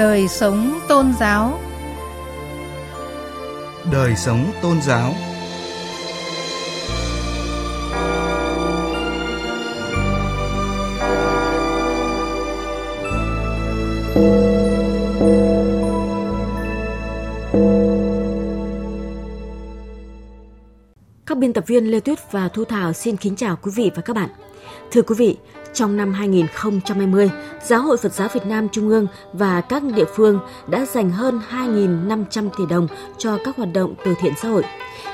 Đời sống tôn giáo Đời sống tôn giáo Các biên tập viên Lê Tuyết và Thu Thảo xin kính chào quý vị và các bạn. Thưa quý vị, trong năm 2020, Giáo hội Phật giáo Việt Nam Trung ương và các địa phương đã dành hơn 2.500 tỷ đồng cho các hoạt động từ thiện xã hội.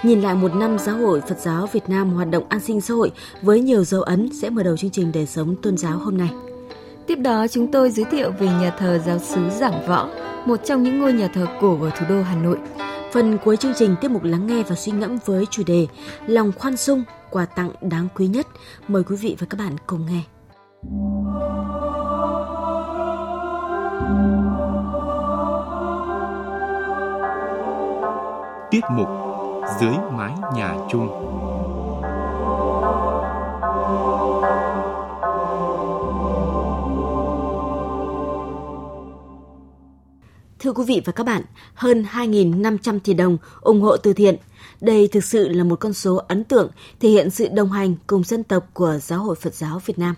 Nhìn lại một năm Giáo hội Phật giáo Việt Nam hoạt động an sinh xã hội với nhiều dấu ấn sẽ mở đầu chương trình đời sống tôn giáo hôm nay. Tiếp đó chúng tôi giới thiệu về nhà thờ giáo sứ Giảng Võ, một trong những ngôi nhà thờ cổ ở thủ đô Hà Nội. Phần cuối chương trình tiếp mục lắng nghe và suy ngẫm với chủ đề Lòng khoan dung, quà tặng đáng quý nhất. Mời quý vị và các bạn cùng nghe. Tiết mục Dưới mái nhà chung Thưa quý vị và các bạn, hơn 2.500 tỷ đồng ủng hộ từ thiện. Đây thực sự là một con số ấn tượng, thể hiện sự đồng hành cùng dân tộc của Giáo hội Phật giáo Việt Nam.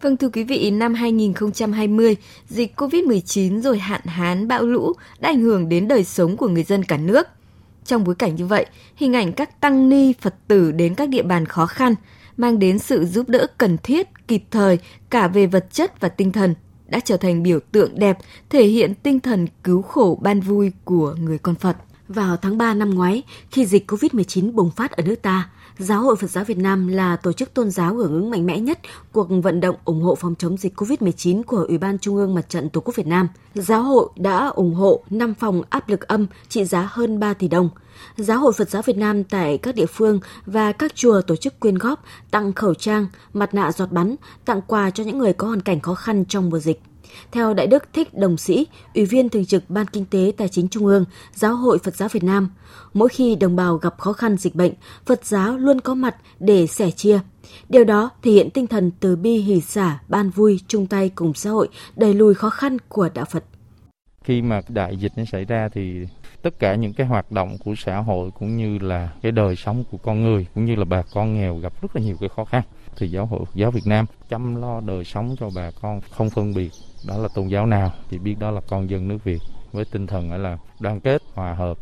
Vâng thưa quý vị, năm 2020, dịch COVID-19 rồi hạn hán, bão lũ đã ảnh hưởng đến đời sống của người dân cả nước. Trong bối cảnh như vậy, hình ảnh các tăng ni Phật tử đến các địa bàn khó khăn mang đến sự giúp đỡ cần thiết, kịp thời cả về vật chất và tinh thần đã trở thành biểu tượng đẹp thể hiện tinh thần cứu khổ ban vui của người con Phật. Vào tháng 3 năm ngoái, khi dịch COVID-19 bùng phát ở nước ta, Giáo hội Phật giáo Việt Nam là tổ chức tôn giáo hưởng ứng mạnh mẽ nhất cuộc vận động ủng hộ phòng chống dịch COVID-19 của Ủy ban Trung ương Mặt trận Tổ quốc Việt Nam. Giáo hội đã ủng hộ 5 phòng áp lực âm trị giá hơn 3 tỷ đồng. Giáo hội Phật giáo Việt Nam tại các địa phương và các chùa tổ chức quyên góp, tặng khẩu trang, mặt nạ giọt bắn, tặng quà cho những người có hoàn cảnh khó khăn trong mùa dịch. Theo Đại đức Thích Đồng Sĩ, Ủy viên Thường trực Ban Kinh tế Tài chính Trung ương, Giáo hội Phật giáo Việt Nam, mỗi khi đồng bào gặp khó khăn dịch bệnh, Phật giáo luôn có mặt để sẻ chia. Điều đó thể hiện tinh thần từ bi hỷ xả, ban vui, chung tay cùng xã hội, đẩy lùi khó khăn của đạo Phật. Khi mà đại dịch nó xảy ra thì tất cả những cái hoạt động của xã hội cũng như là cái đời sống của con người cũng như là bà con nghèo gặp rất là nhiều cái khó khăn thì giáo hội giáo Việt Nam chăm lo đời sống cho bà con không phân biệt đó là tôn giáo nào thì biết đó là con dân nước Việt với tinh thần là đoàn kết hòa hợp.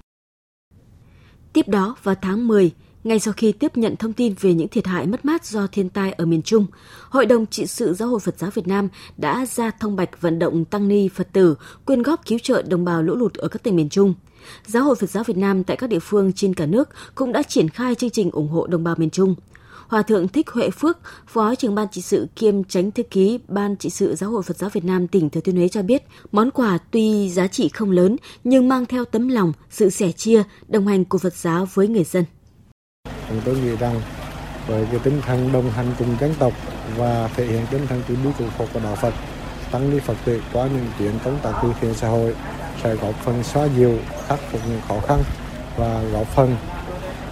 Tiếp đó vào tháng 10, ngay sau khi tiếp nhận thông tin về những thiệt hại mất mát do thiên tai ở miền Trung, Hội đồng trị sự Giáo hội Phật giáo Việt Nam đã ra thông bạch vận động tăng ni Phật tử quyên góp cứu trợ đồng bào lũ lụt ở các tỉnh miền Trung. Giáo hội Phật giáo Việt Nam tại các địa phương trên cả nước cũng đã triển khai chương trình ủng hộ đồng bào miền Trung. Hòa thượng Thích Huệ Phước, Phó trưởng ban trị sự kiêm tránh thư ký Ban trị sự Giáo hội Phật giáo Việt Nam tỉnh Thừa Thiên Huế cho biết, món quà tuy giá trị không lớn nhưng mang theo tấm lòng, sự sẻ chia, đồng hành của Phật giáo với người dân. Chúng tôi nghĩ rằng với cái tinh thần đồng hành cùng dân tộc và thể hiện tinh thần từ bi của Phật và đạo Phật, tăng ni Phật tử qua những chuyến công tác từ thiện xã hội sẽ góp phần xóa dịu khắc phục những khó khăn và góp phần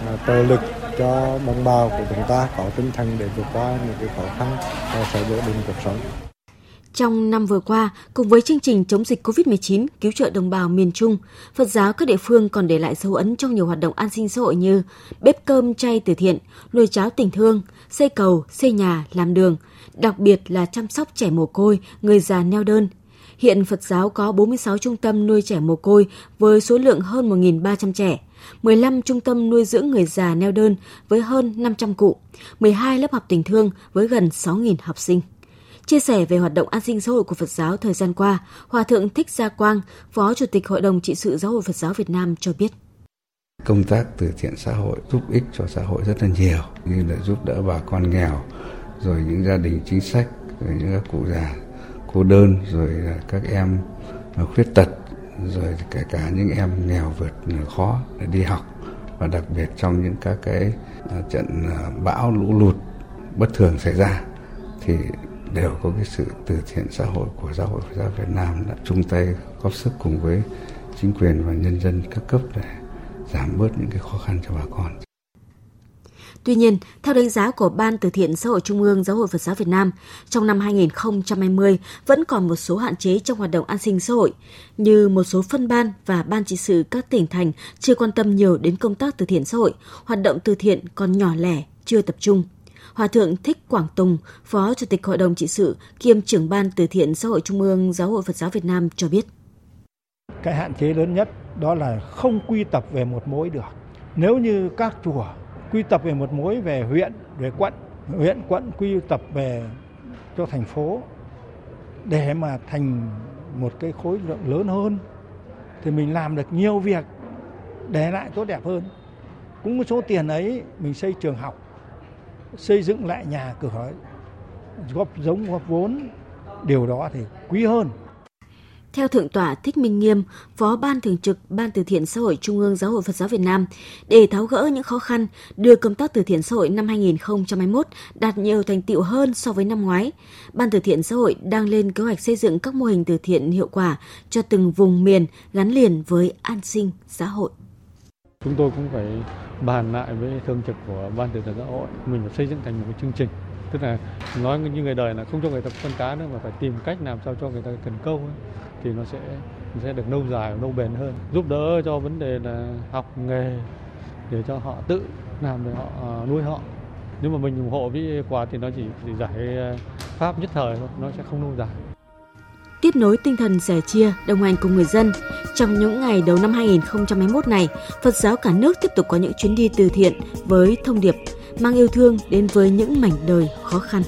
à, trợ lực cho đồng bào của chúng ta có tinh thần để vượt qua những cái khó khăn và sẽ ổn định cuộc sống. Trong năm vừa qua, cùng với chương trình chống dịch COVID-19 cứu trợ đồng bào miền Trung, Phật giáo các địa phương còn để lại dấu ấn trong nhiều hoạt động an sinh xã hội như bếp cơm chay từ thiện, nuôi cháo tình thương, xây cầu, xây nhà, làm đường, đặc biệt là chăm sóc trẻ mồ côi, người già neo đơn. Hiện Phật giáo có 46 trung tâm nuôi trẻ mồ côi với số lượng hơn 1.300 trẻ. 15 trung tâm nuôi dưỡng người già neo đơn với hơn 500 cụ, 12 lớp học tình thương với gần 6.000 học sinh. Chia sẻ về hoạt động an sinh xã hội của Phật giáo thời gian qua, Hòa Thượng Thích Gia Quang, Phó Chủ tịch Hội đồng trị sự Giáo hội Phật giáo Việt Nam cho biết. Công tác từ thiện xã hội giúp ích cho xã hội rất là nhiều, như là giúp đỡ bà con nghèo, rồi những gia đình chính sách, rồi những các cụ già cô đơn, rồi các em khuyết tật, rồi kể cả những em nghèo vượt khó để đi học và đặc biệt trong những các cái à, trận à, bão lũ lụt bất thường xảy ra thì đều có cái sự từ thiện xã hội của giáo hội Phật giáo Việt Nam đã chung tay góp sức cùng với chính quyền và nhân dân các cấp để giảm bớt những cái khó khăn cho bà con. Tuy nhiên, theo đánh giá của Ban Từ thiện Xã hội Trung ương Giáo hội Phật giáo Việt Nam, trong năm 2020 vẫn còn một số hạn chế trong hoạt động an sinh xã hội, như một số phân ban và ban trị sự các tỉnh thành chưa quan tâm nhiều đến công tác từ thiện xã hội, hoạt động từ thiện còn nhỏ lẻ, chưa tập trung. Hòa thượng Thích Quảng Tùng, Phó Chủ tịch Hội đồng trị sự kiêm trưởng ban từ thiện xã hội Trung ương Giáo hội Phật giáo Việt Nam cho biết. Cái hạn chế lớn nhất đó là không quy tập về một mối được. Nếu như các chùa quy tập về một mối về huyện, về quận, huyện quận quy tập về cho thành phố để mà thành một cái khối lượng lớn hơn thì mình làm được nhiều việc để lại tốt đẹp hơn. Cũng số tiền ấy mình xây trường học, xây dựng lại nhà cửa, góp giống góp vốn, điều đó thì quý hơn. Theo Thượng tọa Thích Minh Nghiêm, Phó Ban Thường trực Ban Từ thiện Xã hội Trung ương Giáo hội Phật giáo Việt Nam, để tháo gỡ những khó khăn, đưa công tác từ thiện xã hội năm 2021 đạt nhiều thành tiệu hơn so với năm ngoái. Ban Từ thiện Xã hội đang lên kế hoạch xây dựng các mô hình từ thiện hiệu quả cho từng vùng miền gắn liền với an sinh xã hội. Chúng tôi cũng phải bàn lại với thường trực của Ban Từ thiện Xã hội, mình phải xây dựng thành một cái chương trình tức là nói như người đời là không cho người ta con cá nữa mà phải tìm cách làm sao cho người ta cần câu ấy thì nó sẽ nó sẽ được lâu dài và lâu bền hơn giúp đỡ cho vấn đề là học nghề để cho họ tự làm để họ à, nuôi họ nếu mà mình ủng hộ với quà thì nó chỉ, chỉ giải à, pháp nhất thời thôi nó sẽ không lâu dài tiếp nối tinh thần sẻ chia, đồng hành cùng người dân. Trong những ngày đầu năm 2021 này, Phật giáo cả nước tiếp tục có những chuyến đi từ thiện với thông điệp mang yêu thương đến với những mảnh đời khó khăn.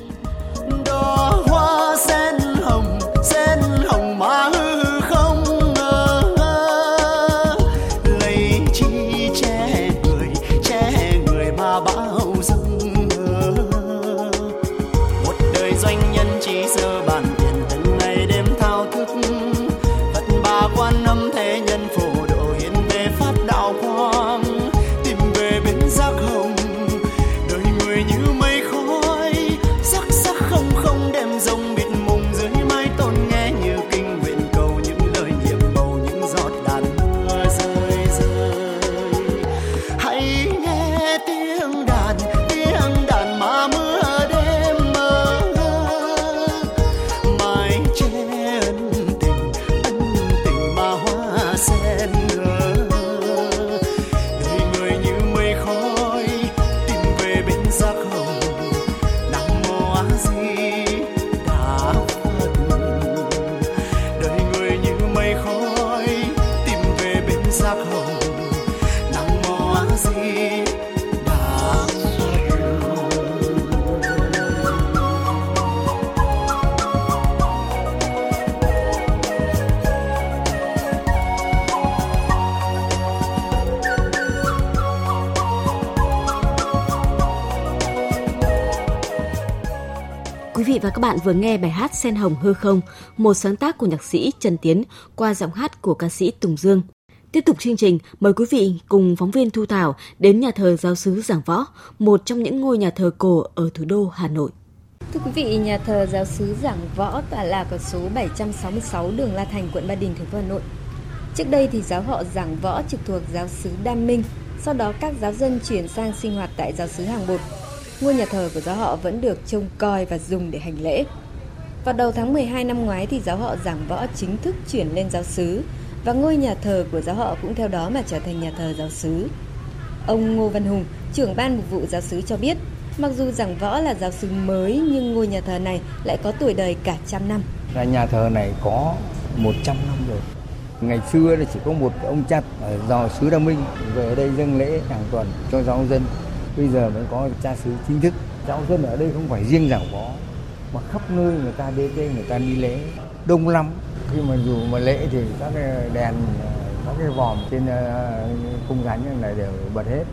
Quý vị và các bạn vừa nghe bài hát Sen Hồng Hư Không, một sáng tác của nhạc sĩ Trần Tiến qua giọng hát của ca sĩ Tùng Dương. Tiếp tục chương trình, mời quý vị cùng phóng viên Thu Thảo đến nhà thờ giáo sứ Giảng Võ, một trong những ngôi nhà thờ cổ ở thủ đô Hà Nội. Thưa quý vị, nhà thờ giáo sứ Giảng Võ tọa lạc ở số 766 đường La Thành, quận Ba Đình, thành phố Hà Nội. Trước đây thì giáo họ Giảng Võ trực thuộc giáo sứ Đam Minh, sau đó các giáo dân chuyển sang sinh hoạt tại giáo sứ Hàng Bột ngôi nhà thờ của giáo họ vẫn được trông coi và dùng để hành lễ. Vào đầu tháng 12 năm ngoái thì giáo họ giảng võ chính thức chuyển lên giáo xứ và ngôi nhà thờ của giáo họ cũng theo đó mà trở thành nhà thờ giáo xứ. Ông Ngô Văn Hùng, trưởng ban mục vụ giáo xứ cho biết, mặc dù giảng võ là giáo xứ mới nhưng ngôi nhà thờ này lại có tuổi đời cả trăm năm. Là nhà thờ này có 100 năm rồi. Ngày xưa là chỉ có một ông chặt ở dò xứ Đa Minh về đây dâng lễ hàng tuần cho giáo dân bây giờ mới có cha xứ chính thức. Giáo dân ở đây không phải riêng giảng võ mà khắp nơi người ta đến đây người ta đi lễ. Đông lắm. Khi mà dù mà lễ thì các cái đèn, các cái vòm trên ờ, cung gánh này đều bật hết.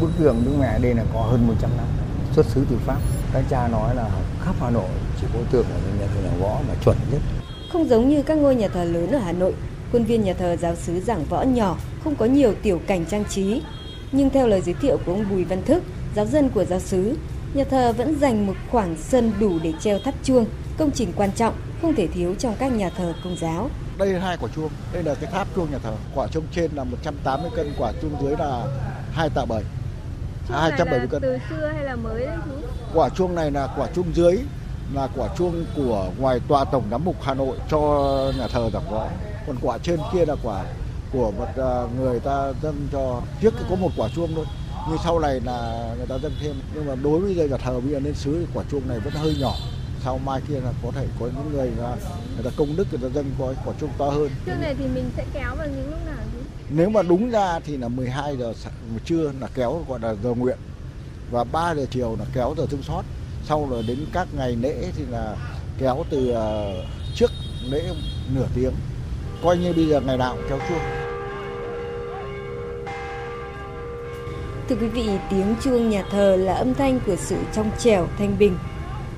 Bức tượng đức mẹ đây là có hơn 100 năm xuất xứ từ pháp. Các cha nói là khắp hà nội chỉ có tượng ở nhà thờ giảng võ mà chuẩn nhất. Không giống như các ngôi nhà thờ lớn ở hà nội, khuôn viên nhà thờ giáo sứ giảng võ nhỏ, không có nhiều tiểu cảnh trang trí nhưng theo lời giới thiệu của ông Bùi Văn Thức, giáo dân của giáo xứ, nhà thờ vẫn dành một khoảng sân đủ để treo tháp chuông, công trình quan trọng không thể thiếu trong các nhà thờ công giáo. Đây là hai quả chuông, đây là cái tháp chuông nhà thờ. Quả chuông trên là 180 cân, quả chuông dưới là hai tạ bảy. chuông 270 này cân. từ xưa hay là mới đấy chú? Quả chuông này là quả chuông dưới là quả chuông của ngoài tòa tổng giám mục Hà Nội cho nhà thờ giảng võ. Còn quả trên kia là quả của một à, người ta dâng cho trước có một quả chuông thôi. Nhưng sau này là người ta dâng thêm. Nhưng mà đối với giờ nhà thờ bây giờ lên sứ thì quả chuông này vẫn hơi nhỏ. Sau mai kia là có thể có những người là người ta công đức người ta dâng có quả chuông to hơn. Chuông này thì mình sẽ kéo vào những lúc nào? Nếu mà đúng ra thì là 12 giờ trưa là kéo gọi là giờ nguyện và 3 giờ chiều là kéo giờ thương xót. Sau rồi đến các ngày lễ thì là kéo từ ờ, trước lễ nửa tiếng. Coi như bây giờ ngày nào cũng kéo chuông. Thưa quý vị, tiếng chuông nhà thờ là âm thanh của sự trong trẻo, thanh bình.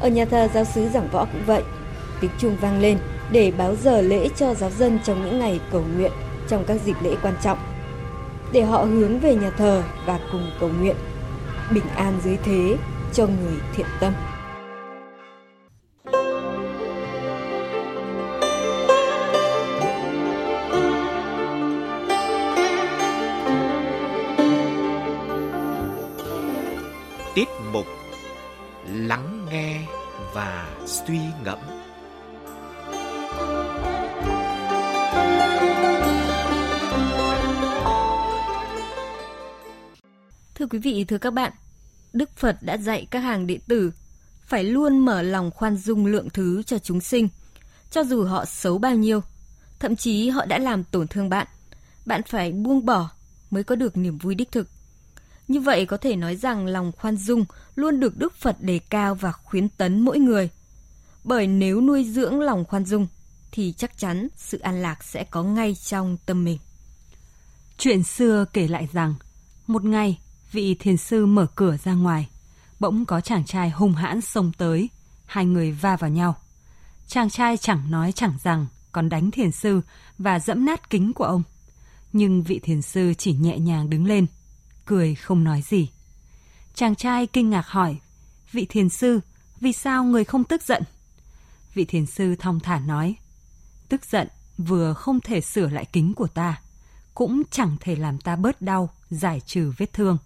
Ở nhà thờ giáo sứ giảng võ cũng vậy. Tiếng chuông vang lên để báo giờ lễ cho giáo dân trong những ngày cầu nguyện, trong các dịp lễ quan trọng. Để họ hướng về nhà thờ và cùng cầu nguyện. Bình an dưới thế cho người thiện tâm. Lắng nghe và suy ngẫm Thưa quý vị, thưa các bạn, Đức Phật đã dạy các hàng đệ tử phải luôn mở lòng khoan dung lượng thứ cho chúng sinh, cho dù họ xấu bao nhiêu, thậm chí họ đã làm tổn thương bạn. Bạn phải buông bỏ mới có được niềm vui đích thực. Như vậy có thể nói rằng lòng khoan dung luôn được Đức Phật đề cao và khuyến tấn mỗi người. Bởi nếu nuôi dưỡng lòng khoan dung thì chắc chắn sự an lạc sẽ có ngay trong tâm mình. Chuyện xưa kể lại rằng, một ngày, vị thiền sư mở cửa ra ngoài. Bỗng có chàng trai hung hãn xông tới, hai người va vào nhau. Chàng trai chẳng nói chẳng rằng, còn đánh thiền sư và dẫm nát kính của ông. Nhưng vị thiền sư chỉ nhẹ nhàng đứng lên, cười không nói gì. Chàng trai kinh ngạc hỏi, vị thiền sư, vì sao người không tức giận? Vị thiền sư thong thả nói, tức giận vừa không thể sửa lại kính của ta, cũng chẳng thể làm ta bớt đau, giải trừ vết thương.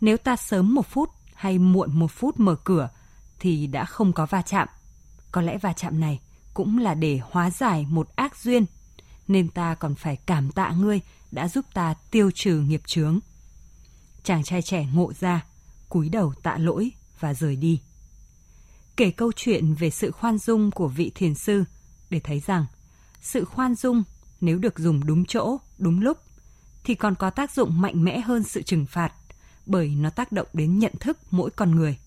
Nếu ta sớm một phút hay muộn một phút mở cửa thì đã không có va chạm. Có lẽ va chạm này cũng là để hóa giải một ác duyên, nên ta còn phải cảm tạ ngươi đã giúp ta tiêu trừ nghiệp chướng. Chàng trai trẻ ngộ ra, cúi đầu tạ lỗi và rời đi. Kể câu chuyện về sự khoan dung của vị thiền sư để thấy rằng sự khoan dung nếu được dùng đúng chỗ, đúng lúc thì còn có tác dụng mạnh mẽ hơn sự trừng phạt bởi nó tác động đến nhận thức mỗi con người.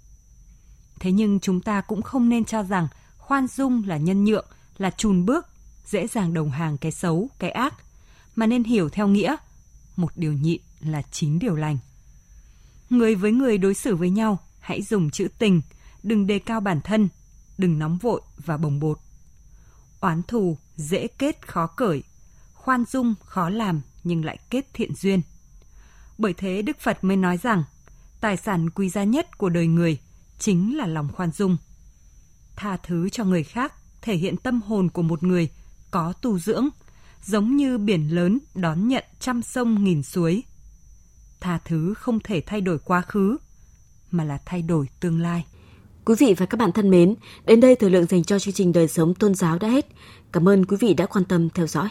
Thế nhưng chúng ta cũng không nên cho rằng khoan dung là nhân nhượng, là chùn bước, dễ dàng đồng hàng cái xấu, cái ác, mà nên hiểu theo nghĩa một điều nhịn là chín điều lành. Người với người đối xử với nhau, hãy dùng chữ tình, đừng đề cao bản thân, đừng nóng vội và bồng bột. Oán thù dễ kết khó cởi, khoan dung khó làm nhưng lại kết thiện duyên. Bởi thế Đức Phật mới nói rằng, tài sản quý giá nhất của đời người chính là lòng khoan dung. Tha thứ cho người khác thể hiện tâm hồn của một người có tu dưỡng, giống như biển lớn đón nhận trăm sông nghìn suối. Tha thứ không thể thay đổi quá khứ, mà là thay đổi tương lai. Quý vị và các bạn thân mến, đến đây thời lượng dành cho chương trình đời sống tôn giáo đã hết. Cảm ơn quý vị đã quan tâm theo dõi.